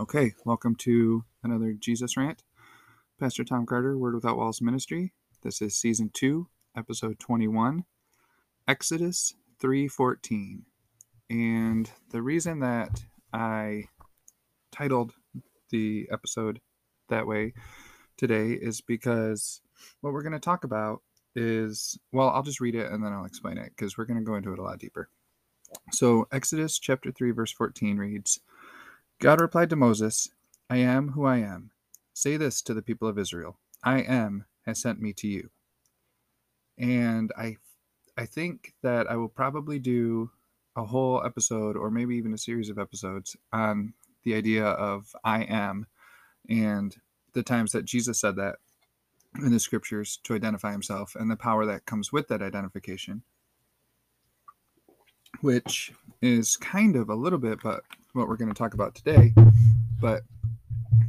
Okay, welcome to another Jesus rant. Pastor Tom Carter, Word Without Walls Ministry. This is season 2, episode 21, Exodus 3:14. And the reason that I titled the episode that way today is because what we're going to talk about is well, I'll just read it and then I'll explain it because we're going to go into it a lot deeper. So, Exodus chapter 3 verse 14 reads, God replied to Moses, I am who I am. Say this to the people of Israel I am has sent me to you. And I I think that I will probably do a whole episode or maybe even a series of episodes on the idea of I am and the times that Jesus said that in the scriptures to identify himself and the power that comes with that identification which is kind of a little bit but what we're going to talk about today. But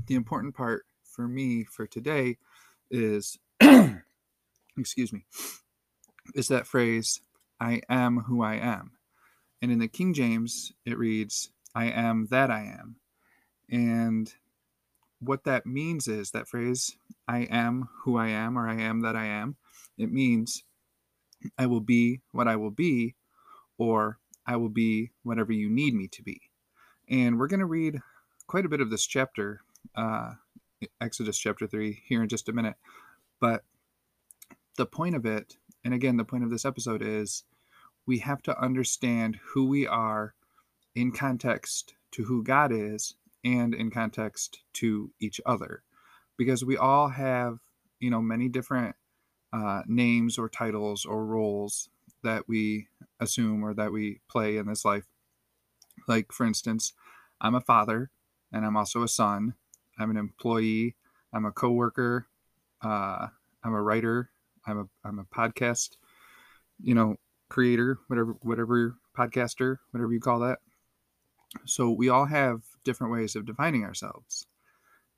the important part for me for today is, excuse me, is that phrase, I am who I am. And in the King James, it reads, I am that I am. And what that means is that phrase, I am who I am, or I am that I am, it means I will be what I will be, or I will be whatever you need me to be. And we're going to read quite a bit of this chapter, uh, Exodus chapter 3, here in just a minute. But the point of it, and again, the point of this episode is we have to understand who we are in context to who God is and in context to each other. Because we all have, you know, many different uh, names or titles or roles that we assume or that we play in this life. Like, for instance, I'm a father and I'm also a son. I'm an employee. I'm a coworker. Uh, I'm a writer. I'm a I'm a podcast, you know, creator, whatever whatever podcaster, whatever you call that. So we all have different ways of defining ourselves.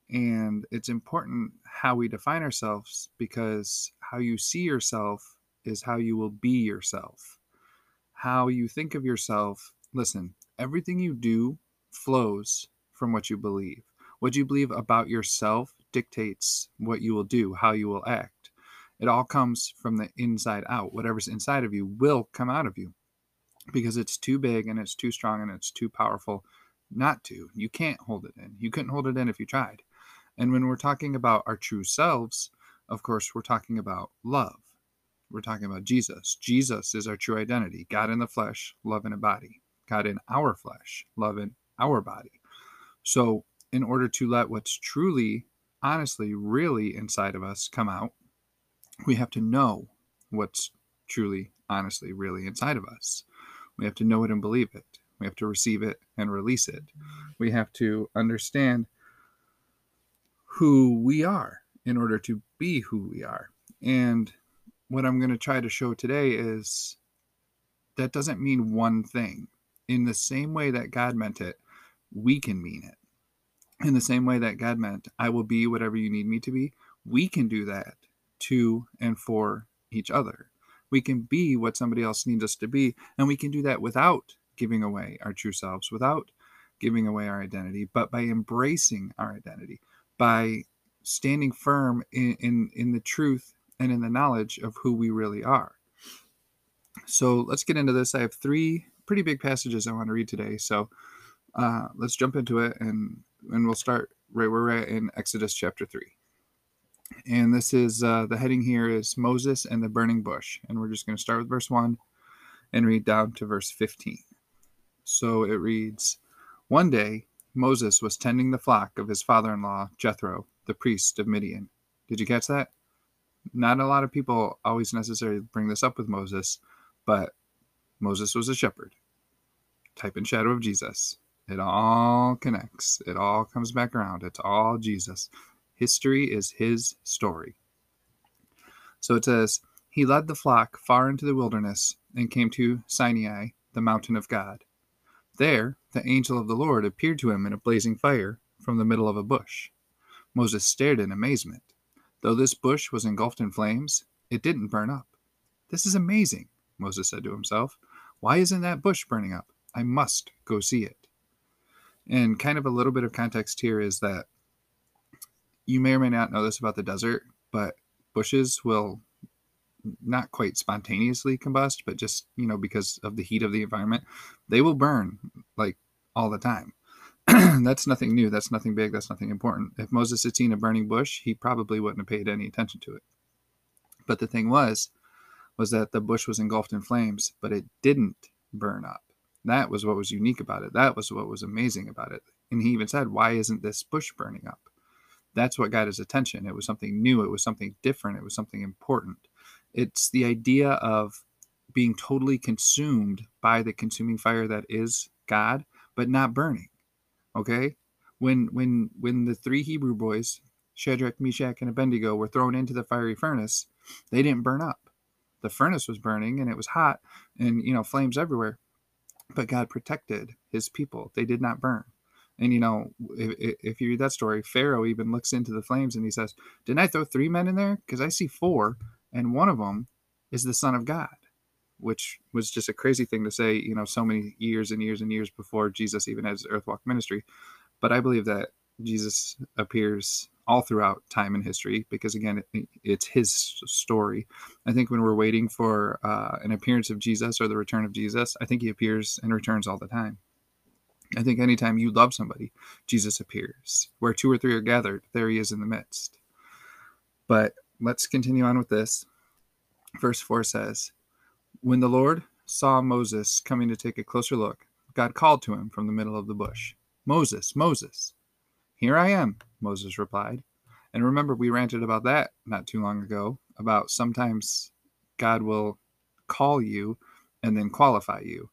And it's important how we define ourselves because how you see yourself is how you will be yourself. How you think of yourself, listen, everything you do flows from what you believe. What you believe about yourself dictates what you will do, how you will act. It all comes from the inside out. Whatever's inside of you will come out of you because it's too big and it's too strong and it's too powerful not to. You can't hold it in. You couldn't hold it in if you tried. And when we're talking about our true selves, of course, we're talking about love. We're talking about Jesus. Jesus is our true identity God in the flesh, love in a body. God in our flesh, love in our body. So, in order to let what's truly, honestly, really inside of us come out, we have to know what's truly, honestly, really inside of us. We have to know it and believe it. We have to receive it and release it. We have to understand who we are in order to be who we are. And what I'm going to try to show today is that doesn't mean one thing in the same way that God meant it, we can mean it. In the same way that God meant, I will be whatever you need me to be, we can do that to and for each other. We can be what somebody else needs us to be, and we can do that without giving away our true selves, without giving away our identity, but by embracing our identity, by standing firm in, in, in the truth and in the knowledge of who we really are. So let's get into this. I have three pretty big passages I want to read today. So uh, let's jump into it and and we'll start right where we're at in Exodus chapter three. And this is uh, the heading here is Moses and the burning bush, and we're just going to start with verse one and read down to verse fifteen. So it reads, one day Moses was tending the flock of his father-in-law Jethro, the priest of Midian. Did you catch that? Not a lot of people always necessarily bring this up with Moses, but Moses was a shepherd. Type in shadow of Jesus. It all connects. It all comes back around. It's all Jesus. History is his story. So it says, He led the flock far into the wilderness and came to Sinai, the mountain of God. There, the angel of the Lord appeared to him in a blazing fire from the middle of a bush. Moses stared in amazement. Though this bush was engulfed in flames, it didn't burn up. This is amazing, Moses said to himself. Why isn't that bush burning up? I must go see it. And kind of a little bit of context here is that you may or may not know this about the desert, but bushes will not quite spontaneously combust, but just, you know, because of the heat of the environment, they will burn like all the time. that's nothing new. That's nothing big. That's nothing important. If Moses had seen a burning bush, he probably wouldn't have paid any attention to it. But the thing was, was that the bush was engulfed in flames, but it didn't burn up. That was what was unique about it. That was what was amazing about it. And he even said, Why isn't this bush burning up? That's what got his attention. It was something new. It was something different. It was something important. It's the idea of being totally consumed by the consuming fire that is God, but not burning. Okay? When when when the three Hebrew boys, Shadrach, Meshach, and Abednego, were thrown into the fiery furnace, they didn't burn up. The furnace was burning and it was hot and you know flames everywhere. But God protected his people. They did not burn. And you know, if, if, you read that story, Pharaoh even looks into the flames and he says, "Didn't I throw three men in there? Because I see four, and one of them is the Son of God," which was just a crazy thing to say. You know, so many years and years and years before Jesus even has earthwalk ministry. But I believe that Jesus appears all throughout time and history because again it, it's his story i think when we're waiting for uh, an appearance of jesus or the return of jesus i think he appears and returns all the time I think anytime you love somebody, Jesus appears. Where two or three are gathered, there he is in the midst. But let's continue on with this. Verse 4 says, When the Lord saw Moses coming to take a closer look, God called to him from the middle of the bush, Moses, Moses. Here I am, Moses replied. And remember, we ranted about that not too long ago about sometimes God will call you and then qualify you.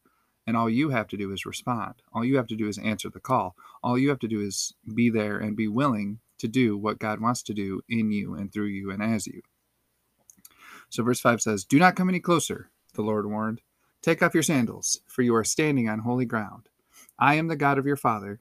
And all you have to do is respond. All you have to do is answer the call. All you have to do is be there and be willing to do what God wants to do in you and through you and as you. So, verse 5 says, Do not come any closer, the Lord warned. Take off your sandals, for you are standing on holy ground. I am the God of your father,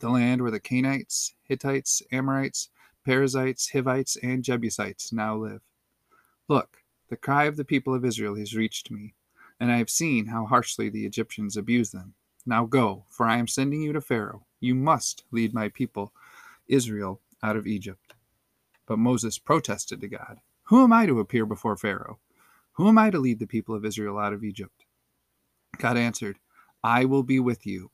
The land where the Canaanites, Hittites, Amorites, Perizzites, Hivites, and Jebusites now live. Look, the cry of the people of Israel has reached me and I have seen how harshly the Egyptians abuse them. Now go, for I am sending you to Pharaoh. You must lead my people, Israel, out of Egypt. But Moses protested to God Who am I to appear before Pharaoh? Who am I to lead the people of Israel out of Egypt? God answered, I will be with you.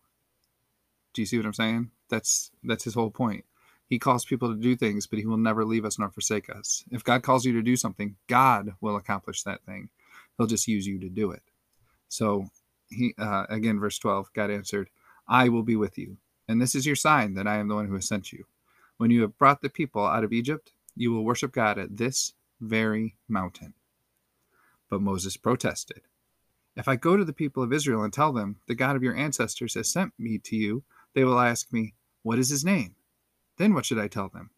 Do you see what I'm saying? That's that's his whole point. He calls people to do things, but he will never leave us nor forsake us. If God calls you to do something, God will accomplish that thing. He'll just use you to do it. So he uh, again, verse 12, God answered, I will be with you, and this is your sign that I am the one who has sent you. When you have brought the people out of Egypt, you will worship God at this very mountain. But Moses protested. If I go to the people of Israel and tell them, The God of your ancestors has sent me to you, they will ask me, What is his name? Then what should I tell them?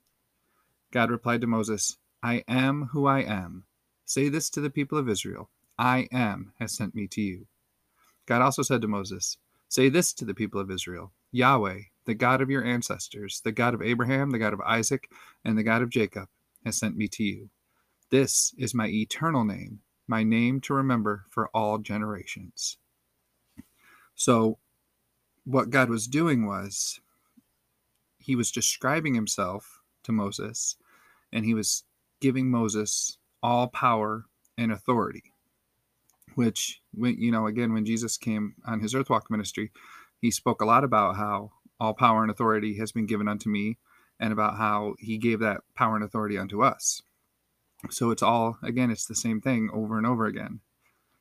God replied to Moses, I am who I am. Say this to the people of Israel I am has sent me to you. God also said to Moses, Say this to the people of Israel Yahweh, the God of your ancestors, the God of Abraham, the God of Isaac, and the God of Jacob, has sent me to you. This is my eternal name, my name to remember for all generations. So, what God was doing was he was describing himself to Moses, and he was giving Moses all power and authority which you know again when jesus came on his earthwalk ministry he spoke a lot about how all power and authority has been given unto me and about how he gave that power and authority unto us. So it's all again it's the same thing over and over again.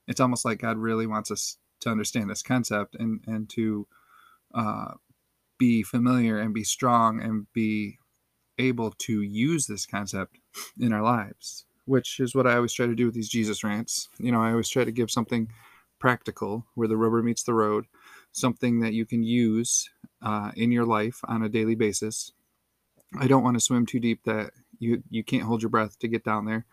It's almost like god really wants us to understand this concept and and to uh, be familiar and be strong and be able to use this concept in our lives which is what I always try to do with these Jesus rants. You know, I always try to give something practical where the rubber meets the road, something that you can use uh, in your life on a daily basis. I don't want to swim too deep that you you can't hold your breath to get down there,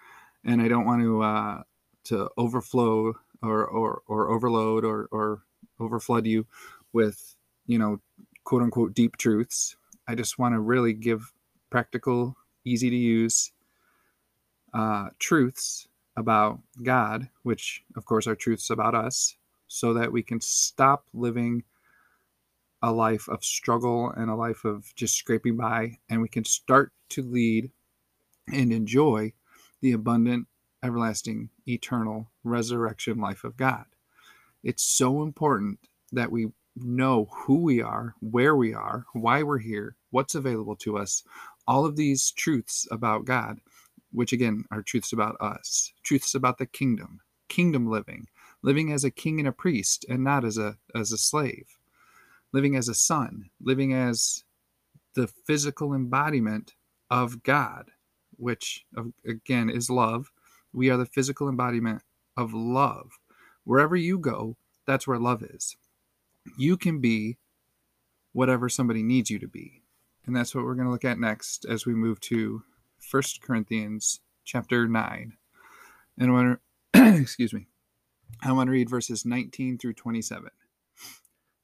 and I don't want to uh, to overflow or or or overload or or overflood you with you know quote unquote deep truths. I just want to really give practical, easy to use uh, truths about God, which of course are truths about us, so that we can stop living a life of struggle and a life of just scraping by, and we can start to lead and enjoy the abundant, everlasting, eternal resurrection life of God. It's so important that we know who we are, where we are, why we're here, what's available to us, all of these truths about God, which again are truths about us, truths about the kingdom, kingdom living, living as a king and a priest and not as a as a slave living as a son, living as the physical embodiment of God, which again is love. We are the physical embodiment of love. Wherever you go, that's where love is. You can be whatever somebody needs you to be. And that's what we're going to look at next as we move to First Corinthians chapter 9. And I want to, excuse me, I want to read verses 19 through 27.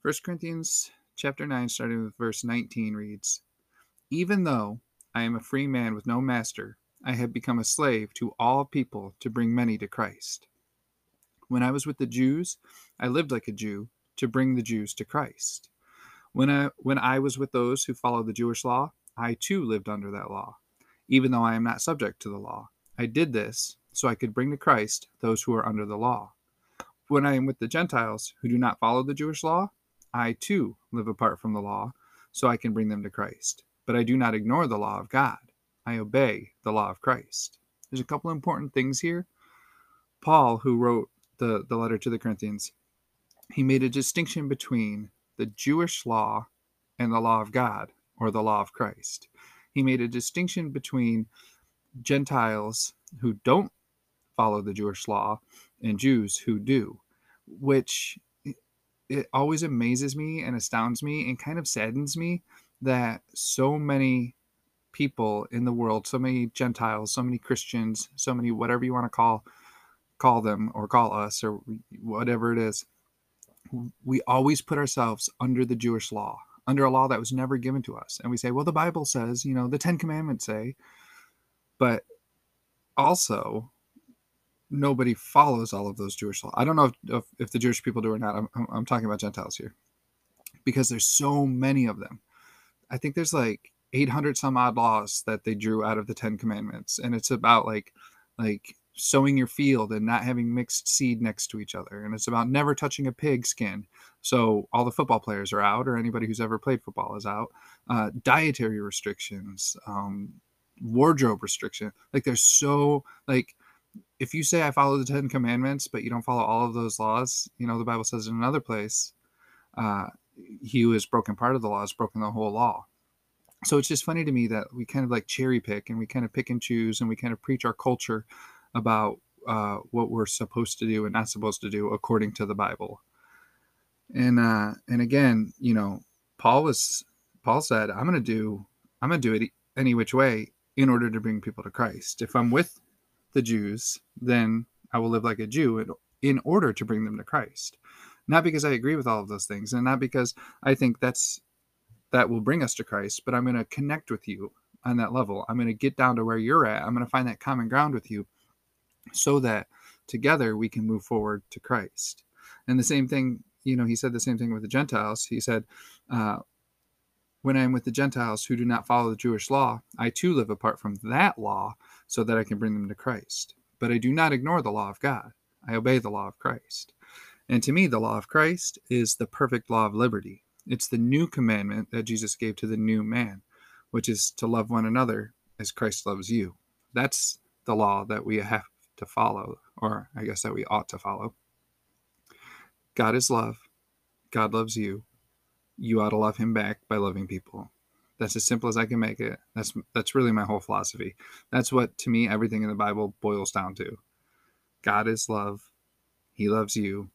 1 Corinthians chapter 9, starting with verse 19, reads Even though I am a free man with no master, I have become a slave to all people to bring many to Christ. When I was with the Jews, I lived like a Jew to bring the Jews to Christ. When I, when I was with those who follow the Jewish law, I too lived under that law, even though I am not subject to the law. I did this so I could bring to Christ those who are under the law. When I am with the Gentiles who do not follow the Jewish law, I too live apart from the law, so I can bring them to Christ. But I do not ignore the law of God. I obey the law of Christ. There's a couple important things here. Paul, who wrote the, the letter to the Corinthians, he made a distinction between the Jewish law and the law of God, or the law of Christ. He made a distinction between Gentiles who don't follow the Jewish law and Jews who do, which it always amazes me and astounds me and kind of saddens me that so many people in the world, so many Gentiles, so many Christians, so many whatever you want to call call them or call us or whatever it is, we always put ourselves under the Jewish law, under a law that was never given to us. And we say, well, the Bible says, you know, the Ten Commandments say, but also nobody follows all of those Jewish laws. I don't know if, if, if the Jewish people do or not. I'm, I'm talking about Gentiles here because there's so many of them. I think there's like 800 some odd laws that they drew out of the 10 commandments and it's about like like sowing your field and not having mixed seed next to each other and it's about never touching a pig skin so all the football players are out or anybody who's ever played football is out uh, dietary restrictions um, wardrobe restriction like there's so like if you say I follow the Ten Commandments, but you don't follow all of those laws, you know, the Bible says in another place, uh, he who has broken part of the law has broken the whole law. So it's just funny to me that we kind of like cherry pick and we kind of pick and choose and we kind of preach our culture about uh, what we're supposed to do and not supposed to do according to the Bible. And uh, and again, you know, Paul was Paul said, "I'm going to do I'm going to do it any which way in order to bring people to Christ. If I'm with the Jews, then I will live like a Jew in order to bring them to Christ. Not because I agree with all of those things and not because I think that's that will bring us to Christ, but I'm going to connect with you on that level. I'm going to get down to where you're at. I'm going to find that common ground with you so that together we can move forward to Christ. And the same thing, you know, he said the same thing with the Gentiles. He said, uh, when I am with the Gentiles who do not follow the Jewish law, I too live apart from that law so that I can bring them to Christ. But I do not ignore the law of God. I obey the law of Christ. And to me, the law of Christ is the perfect law of liberty. It's the new commandment that Jesus gave to the new man, which is to love one another as Christ loves you. That's the law that we have to follow, or I guess that we ought to follow. God is love. God loves you. You ought to love him back by loving people. That's as simple as I can make it. That's that's really my whole philosophy. That's what to me everything in the Bible boils down to. God is love. He loves you.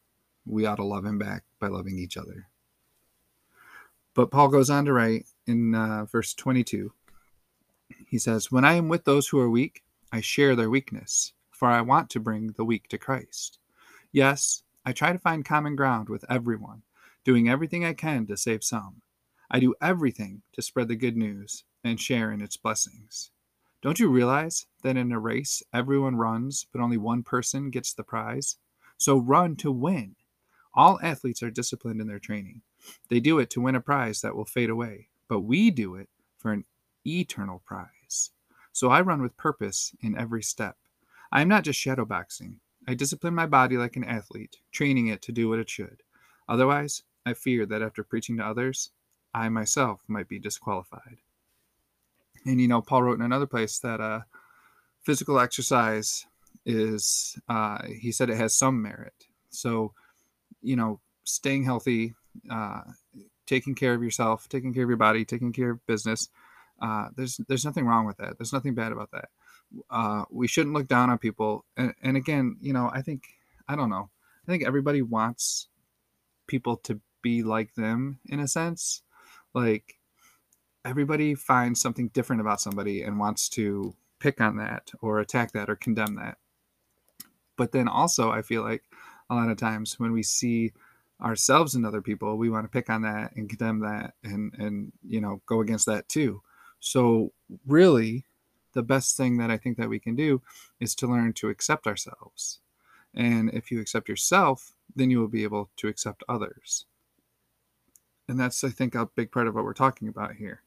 We ought to love him back by loving each other. But Paul goes on to write in uh, verse 22 he says, When I am with those who are weak, I share their weakness, for I want to bring the weak to Christ. Yes, I try to find common ground with everyone, doing everything I can to save some. I do everything to spread the good news and share in its blessings. Don't you realize that in a race, everyone runs, but only one person gets the prize? So run to win. All athletes are disciplined in their training. They do it to win a prize that will fade away, but we do it for an eternal prize. So I run with purpose in every step. I am not just shadowboxing. I discipline my body like an athlete, training it to do what it should. Otherwise, I fear that after preaching to others, I myself might be disqualified. And you know, Paul wrote in another place that uh, physical exercise is, uh, he said it has some merit. So, you know, staying healthy, uh, taking care of yourself, taking care of your body, taking care of business, uh, there's there's nothing wrong with that. There's nothing bad about that. Uh, we shouldn't look down on people. And, and again, you know, I think I don't know. I think everybody wants people to be like them in a sense. Like everybody finds something different about somebody and wants to pick on that or attack that or condemn that. But then also, I feel like a lot of times when we see ourselves and other people, we want to pick on that and condemn that and and you know go against that too. So, really, the best thing that I think that we can do is to learn to accept ourselves. And if you accept yourself, then you will be able to accept others. And that's, I think, a big part of what we're talking about here.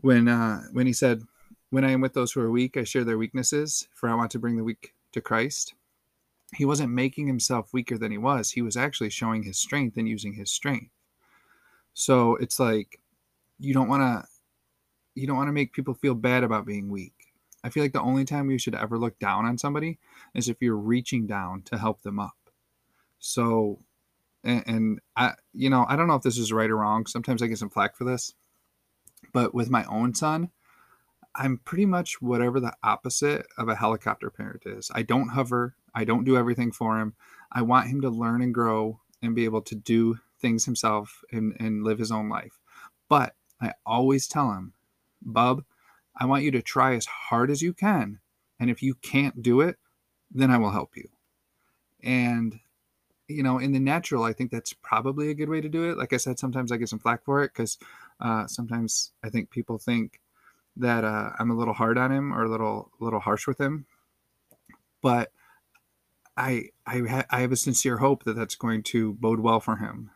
When uh, when he said, "When I am with those who are weak, I share their weaknesses, for I want to bring the weak to Christ." He wasn't making himself weaker than he was. He was actually showing his strength and using his strength. So it's like you don't want to you don't want to make people feel bad about being weak. I feel like the only time you should ever look down on somebody is if you're reaching down to help them up. So, and, and I, you know, I don't know if this is right or wrong. Sometimes I get some flack for this, but with my own son, I'm pretty much whatever the opposite of a helicopter parent is. I don't hover. I don't do everything for him. I want him to learn and grow and be able to do things himself and, and live his own life. But I always tell him Bub, I want you to try as hard as you can. And if you can't do it, then I will help you. And, you know, in the natural, I think that's probably a good way to do it. Like I said, sometimes I get some flack for it because uh, sometimes I think people think that uh, I'm a little hard on him or a little, a little harsh with him. But I, I, ha- I have a sincere hope that that's going to bode well for him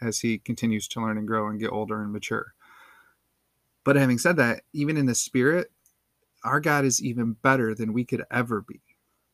as he continues to learn and grow and get older and mature. But having said that, even in the spirit, our God is even better than we could ever be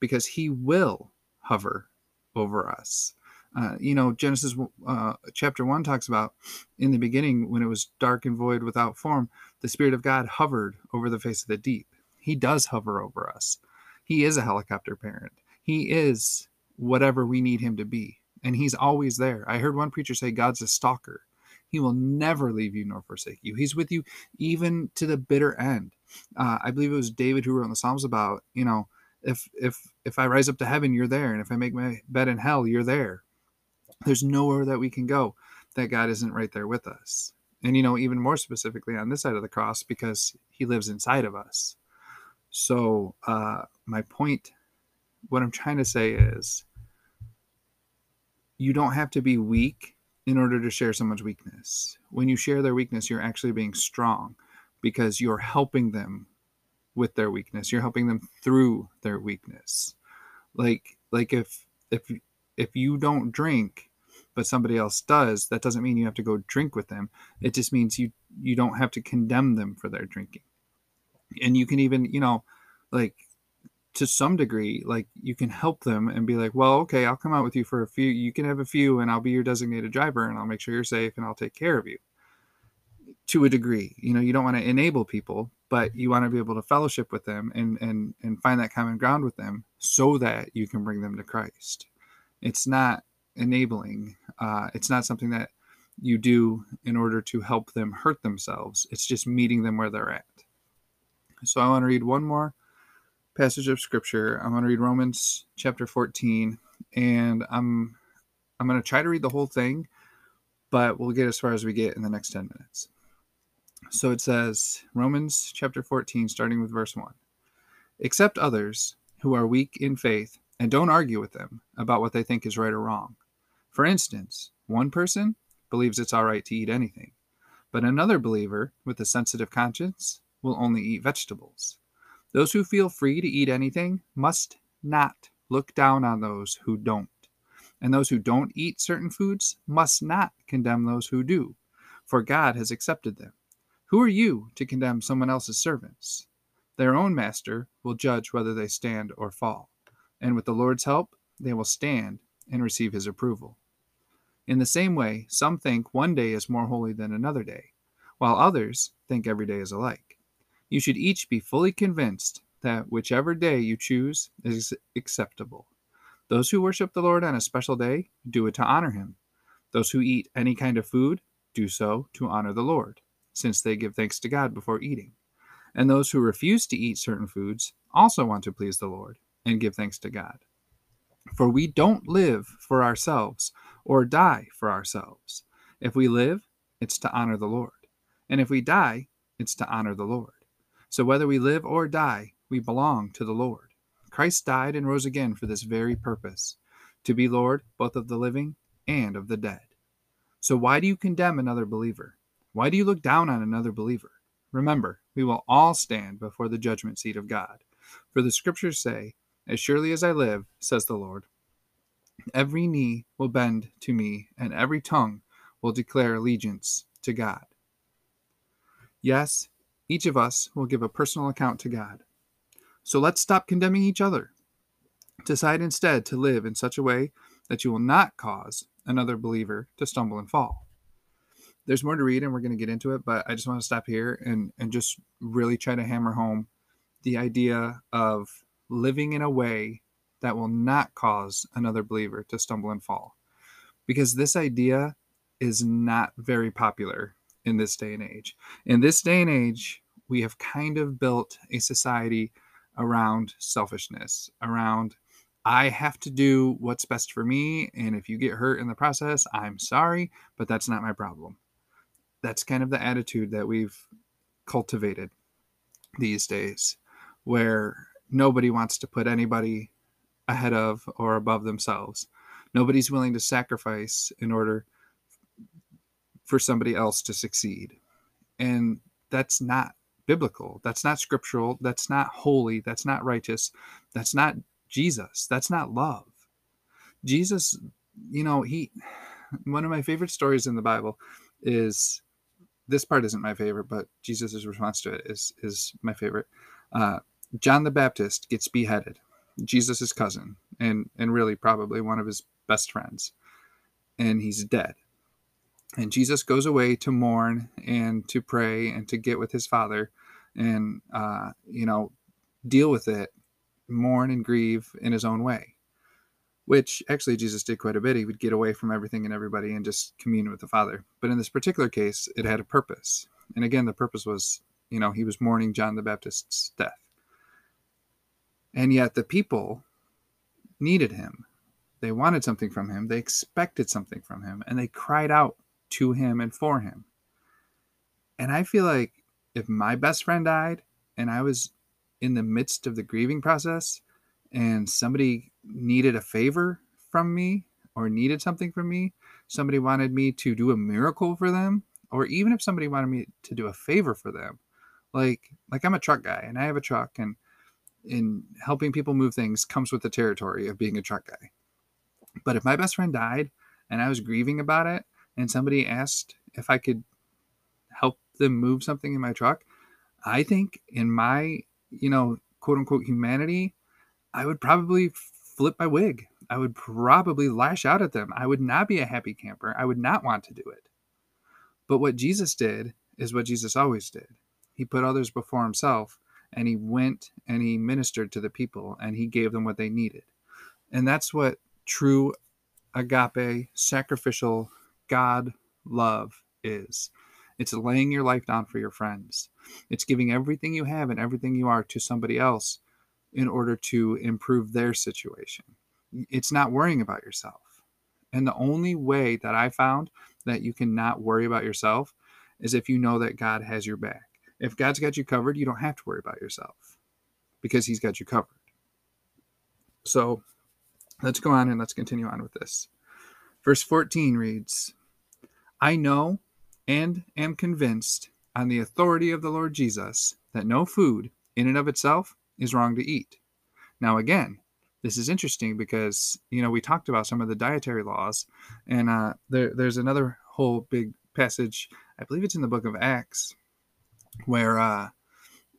because he will hover over us. Uh, you know, Genesis uh, chapter 1 talks about in the beginning, when it was dark and void without form, the Spirit of God hovered over the face of the deep. He does hover over us. He is a helicopter parent. He is whatever we need him to be. And he's always there. I heard one preacher say God's a stalker. He will never leave you nor forsake you. He's with you even to the bitter end. Uh, I believe it was David who wrote in the Psalms about, you know, if if if I rise up to heaven, you're there, and if I make my bed in hell, you're there. There's nowhere that we can go that God isn't right there with us. And you know, even more specifically on this side of the cross, because He lives inside of us. So uh, my point, what I'm trying to say is, you don't have to be weak in order to share someone's weakness. When you share their weakness, you're actually being strong because you're helping them with their weakness. You're helping them through their weakness. Like like if if if you don't drink but somebody else does, that doesn't mean you have to go drink with them. It just means you you don't have to condemn them for their drinking. And you can even, you know, like to some degree like you can help them and be like well okay i'll come out with you for a few you can have a few and i'll be your designated driver and i'll make sure you're safe and i'll take care of you. To a degree you know you don't want to enable people but you want to be able to fellowship with them and and and find that common ground with them so that you can bring them to christ. It's not enabling uh, it's not something that you do in order to help them hurt themselves. It's just meeting them where they're at. So i want to read one more passage of scripture. I'm going to read Romans chapter 14 and I'm I'm going to try to read the whole thing, but we'll get as far as we get in the next 10 minutes. So it says, Romans chapter 14, starting with verse 1 Accept others who are weak in faith and don't argue with them about what they think is right or wrong. For instance, one person believes it's all right to eat anything, but another believer with a sensitive conscience will only eat vegetables. Those who feel free to eat anything must not look down on those who don't. And those who don't eat certain foods must not condemn those who do, for God has accepted them. Who are you to condemn someone else's servants? Their own master will judge whether they stand or fall, and with the Lord's help, they will stand and receive his approval. In the same way, some think one day is more holy than another day, while others think every day is alike. You should each be fully convinced that whichever day you choose is acceptable. Those who worship the Lord on a special day do it to honor him. Those who eat any kind of food do so to honor the Lord, since they give thanks to God before eating. And those who refuse to eat certain foods also want to please the Lord and give thanks to God. For we don't live for ourselves or die for ourselves. If we live, it's to honor the Lord. And if we die, it's to honor the Lord. So whether we live or die, we belong to the Lord. Christ died and rose again for this very purpose to be Lord both of the living and of the dead. So why do you condemn another believer? Why do you look down on another believer? Remember, we will all stand before the judgment seat of God. For the scriptures say, As surely as I live, says the Lord, every knee will bend to me, and every tongue will declare allegiance to God. Yes, each of us will give a personal account to God. So let's stop condemning each other. Decide instead to live in such a way that you will not cause another believer to stumble and fall. There's more to read, and we're going to get into it, but I just want to stop here and, and just really try to hammer home the idea of living in a way that will not cause another believer to stumble and fall. Because this idea is not very popular in this day and age. In this day and age, we have kind of built a society around selfishness, around I have to do what's best for me. And if you get hurt in the process, I'm sorry, but that's not my problem. That's kind of the attitude that we've cultivated these days, where nobody wants to put anybody ahead of or above themselves. Nobody's willing to sacrifice in order for somebody else to succeed. And that's not biblical. That's not scriptural. That's not holy. That's not righteous. That's not Jesus. That's not love. Jesus, you know, he, one of my favorite stories in the Bible is this part isn't my favorite, but Jesus' response to it is, is my favorite. Uh, John the Baptist gets beheaded, Jesus' cousin, and, and really probably one of his best friends, and he's dead. And Jesus goes away to mourn and to pray and to get with his father and, uh, you know, deal with it, mourn and grieve in his own way, which actually Jesus did quite a bit. He would get away from everything and everybody and just commune with the father. But in this particular case, it had a purpose. And again, the purpose was, you know, he was mourning John the Baptist's death. And yet the people needed him. They wanted something from him. They expected something from him. And they cried out to him and for him. And I feel like if my best friend died and I was in the midst of the grieving process and somebody needed a favor from me or needed something from me, somebody wanted me to do a miracle for them, or even if somebody wanted me to do a favor for them, like like I'm a truck guy and I have a truck and in helping people move things comes with the territory of being a truck guy. But if my best friend died and I was grieving about it and somebody asked if I could help them move something in my truck, I think in my, you know, quote unquote humanity, I would probably flip my wig. I would probably lash out at them. I would not be a happy camper. I would not want to do it. But what Jesus did is what Jesus always did. He put others before himself and he went and he ministered to the people and he gave them what they needed. And that's what true agape, sacrificial God love is. It's laying your life down for your friends. It's giving everything you have and everything you are to somebody else in order to improve their situation. It's not worrying about yourself. And the only way that I found that you cannot worry about yourself is if you know that God has your back. If God's got you covered, you don't have to worry about yourself because He's got you covered. So let's go on and let's continue on with this. Verse 14 reads I know and am convinced on the authority of the Lord Jesus that no food in and of itself is wrong to eat. Now, again, this is interesting because you know we talked about some of the dietary laws, and uh, there, there's another whole big passage. I believe it's in the book of Acts, where uh,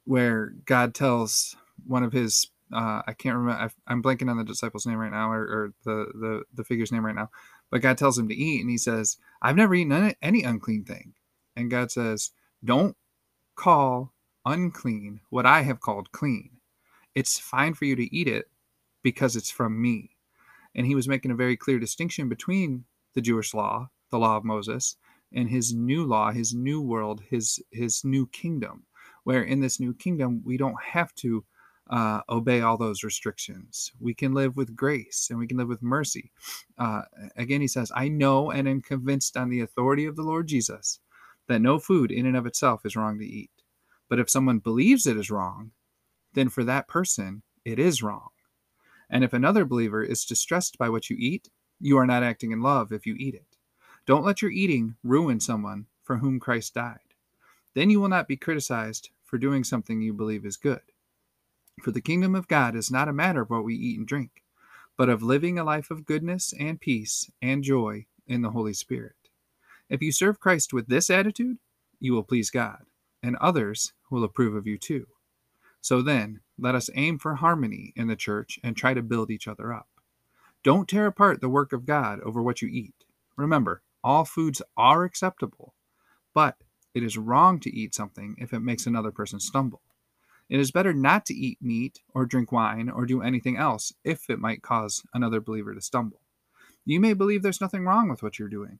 where God tells one of his uh, I can't remember. I, am blanking on the disciple's name right now, or, or, the, the the figure's name right now. But God tells him to eat, and he says, "I've never eaten any, unclean thing." And God says, "Don't call unclean what I have called clean. It's fine for you to eat it because it's from me." And he was making a very clear distinction between the Jewish law, the law of Moses, and his new law, his new world, his his new kingdom. Where in this new kingdom we don't have to uh, obey all those restrictions. We can live with grace and we can live with mercy. Uh, again, he says, I know and am convinced on the authority of the Lord Jesus that no food in and of itself is wrong to eat. But if someone believes it is wrong, then for that person, it is wrong. And if another believer is distressed by what you eat, you are not acting in love if you eat it. Don't let your eating ruin someone for whom Christ died. Then you will not be criticized for doing something you believe is good. For the kingdom of God is not a matter of what we eat and drink, but of living a life of goodness and peace and joy in the Holy Spirit. If you serve Christ with this attitude, you will please God, and others will approve of you too. So then, let us aim for harmony in the church and try to build each other up. Don't tear apart the work of God over what you eat. Remember, all foods are acceptable, but it is wrong to eat something if it makes another person stumble. It is better not to eat meat or drink wine or do anything else if it might cause another believer to stumble. You may believe there's nothing wrong with what you're doing,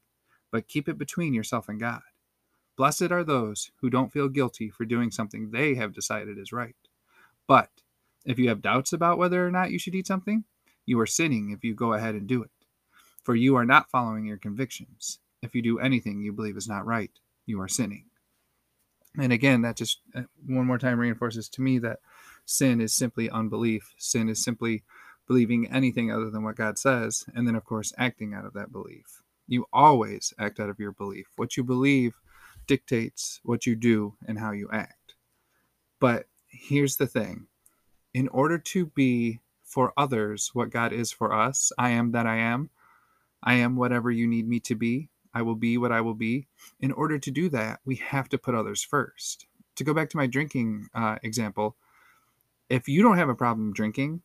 but keep it between yourself and God. Blessed are those who don't feel guilty for doing something they have decided is right. But if you have doubts about whether or not you should eat something, you are sinning if you go ahead and do it. For you are not following your convictions. If you do anything you believe is not right, you are sinning and again that just uh, one more time reinforces to me that sin is simply unbelief. Sin is simply believing anything other than what god says and then of course acting out of that belief. You always act out of your belief. What you believe dictates what you do and how you act. But here's the thing. In order to be for others what god is for us i am that i am i am whatever you need me to be I will be what I will be. In order to do that, we have to put others first. To go back to my drinking uh, example, if you don't have a problem drinking,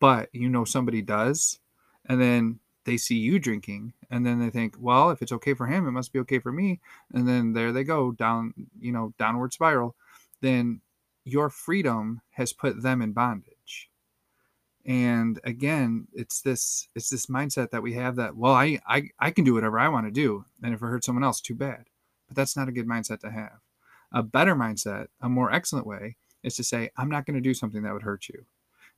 but you know somebody does, and then they see you drinking, and then they think, well, if it's okay for him, it must be okay for me. And then there they go down, you know, downward spiral. Then your freedom has put them in bondage and again it's this it's this mindset that we have that well i i, I can do whatever i want to do and if it hurts someone else too bad. But that's not a good mindset to have. A better mindset a more excellent way is to say i'm not going to do something that would hurt you.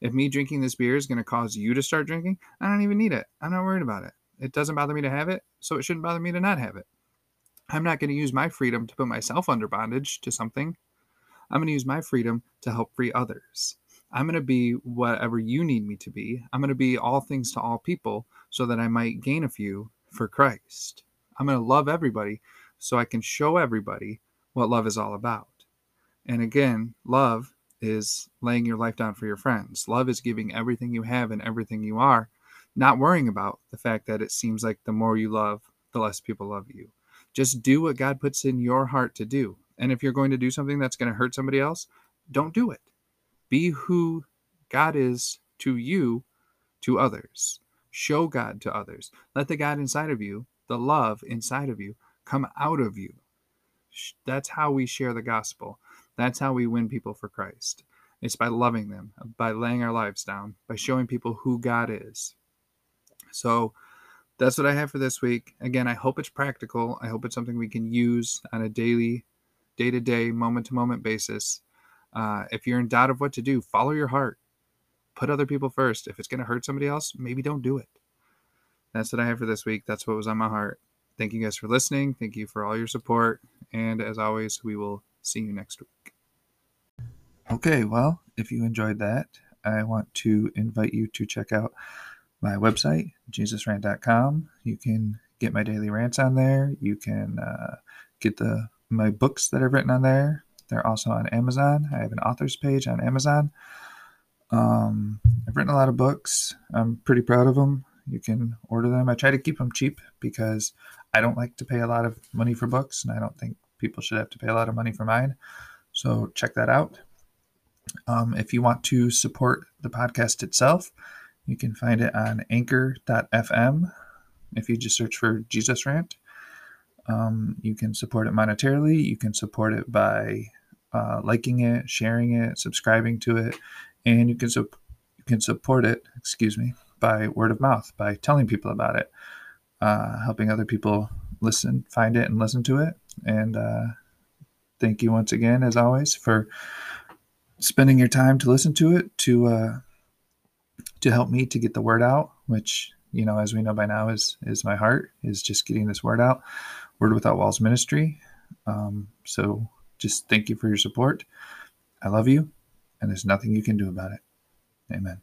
If me drinking this beer is going to cause you to start drinking i don't even need it. I'm not worried about it. It doesn't bother me to have it so it shouldn't bother me to not have it. I'm not going to use my freedom to put myself under bondage to something. I'm going to use my freedom to help free others I'm going to be whatever you need me to be. I'm going to be all things to all people so that I might gain a few for Christ. I'm going to love everybody so I can show everybody what love is all about. And again, love is laying your life down for your friends. Love is giving everything you have and everything you are, not worrying about the fact that it seems like the more you love, the less people love you. Just do what God puts in your heart to do. And if you're going to do something that's going to hurt somebody else, don't do it. Be who God is to you, to others. Show God to others. Let the God inside of you, the love inside of you, come out of you. That's how we share the gospel. That's how we win people for Christ. It's by loving them, by laying our lives down, by showing people who God is. So that's what I have for this week. Again, I hope it's practical. I hope it's something we can use on a daily, day to day, moment to moment basis. Uh, if you're in doubt of what to do, follow your heart. Put other people first. If it's going to hurt somebody else, maybe don't do it. That's what I have for this week. That's what was on my heart. thank you guys for listening. Thank you for all your support. And as always, we will see you next week. Okay, well, if you enjoyed that, I want to invite you to check out my website, jesusrant.com. You can get my daily rants on there. You can uh, get the my books that I've written on there. They're also on Amazon. I have an author's page on Amazon. Um, I've written a lot of books. I'm pretty proud of them. You can order them. I try to keep them cheap because I don't like to pay a lot of money for books, and I don't think people should have to pay a lot of money for mine. So check that out. Um, if you want to support the podcast itself, you can find it on anchor.fm. If you just search for Jesus Rant, um, you can support it monetarily. You can support it by uh, liking it, sharing it, subscribing to it, and you can su- you can support it. Excuse me, by word of mouth, by telling people about it, uh, helping other people listen, find it, and listen to it. And uh, thank you once again, as always, for spending your time to listen to it to uh, to help me to get the word out, which you know, as we know by now, is is my heart is just getting this word out. Word Without Walls Ministry. Um, so just thank you for your support. I love you, and there's nothing you can do about it. Amen.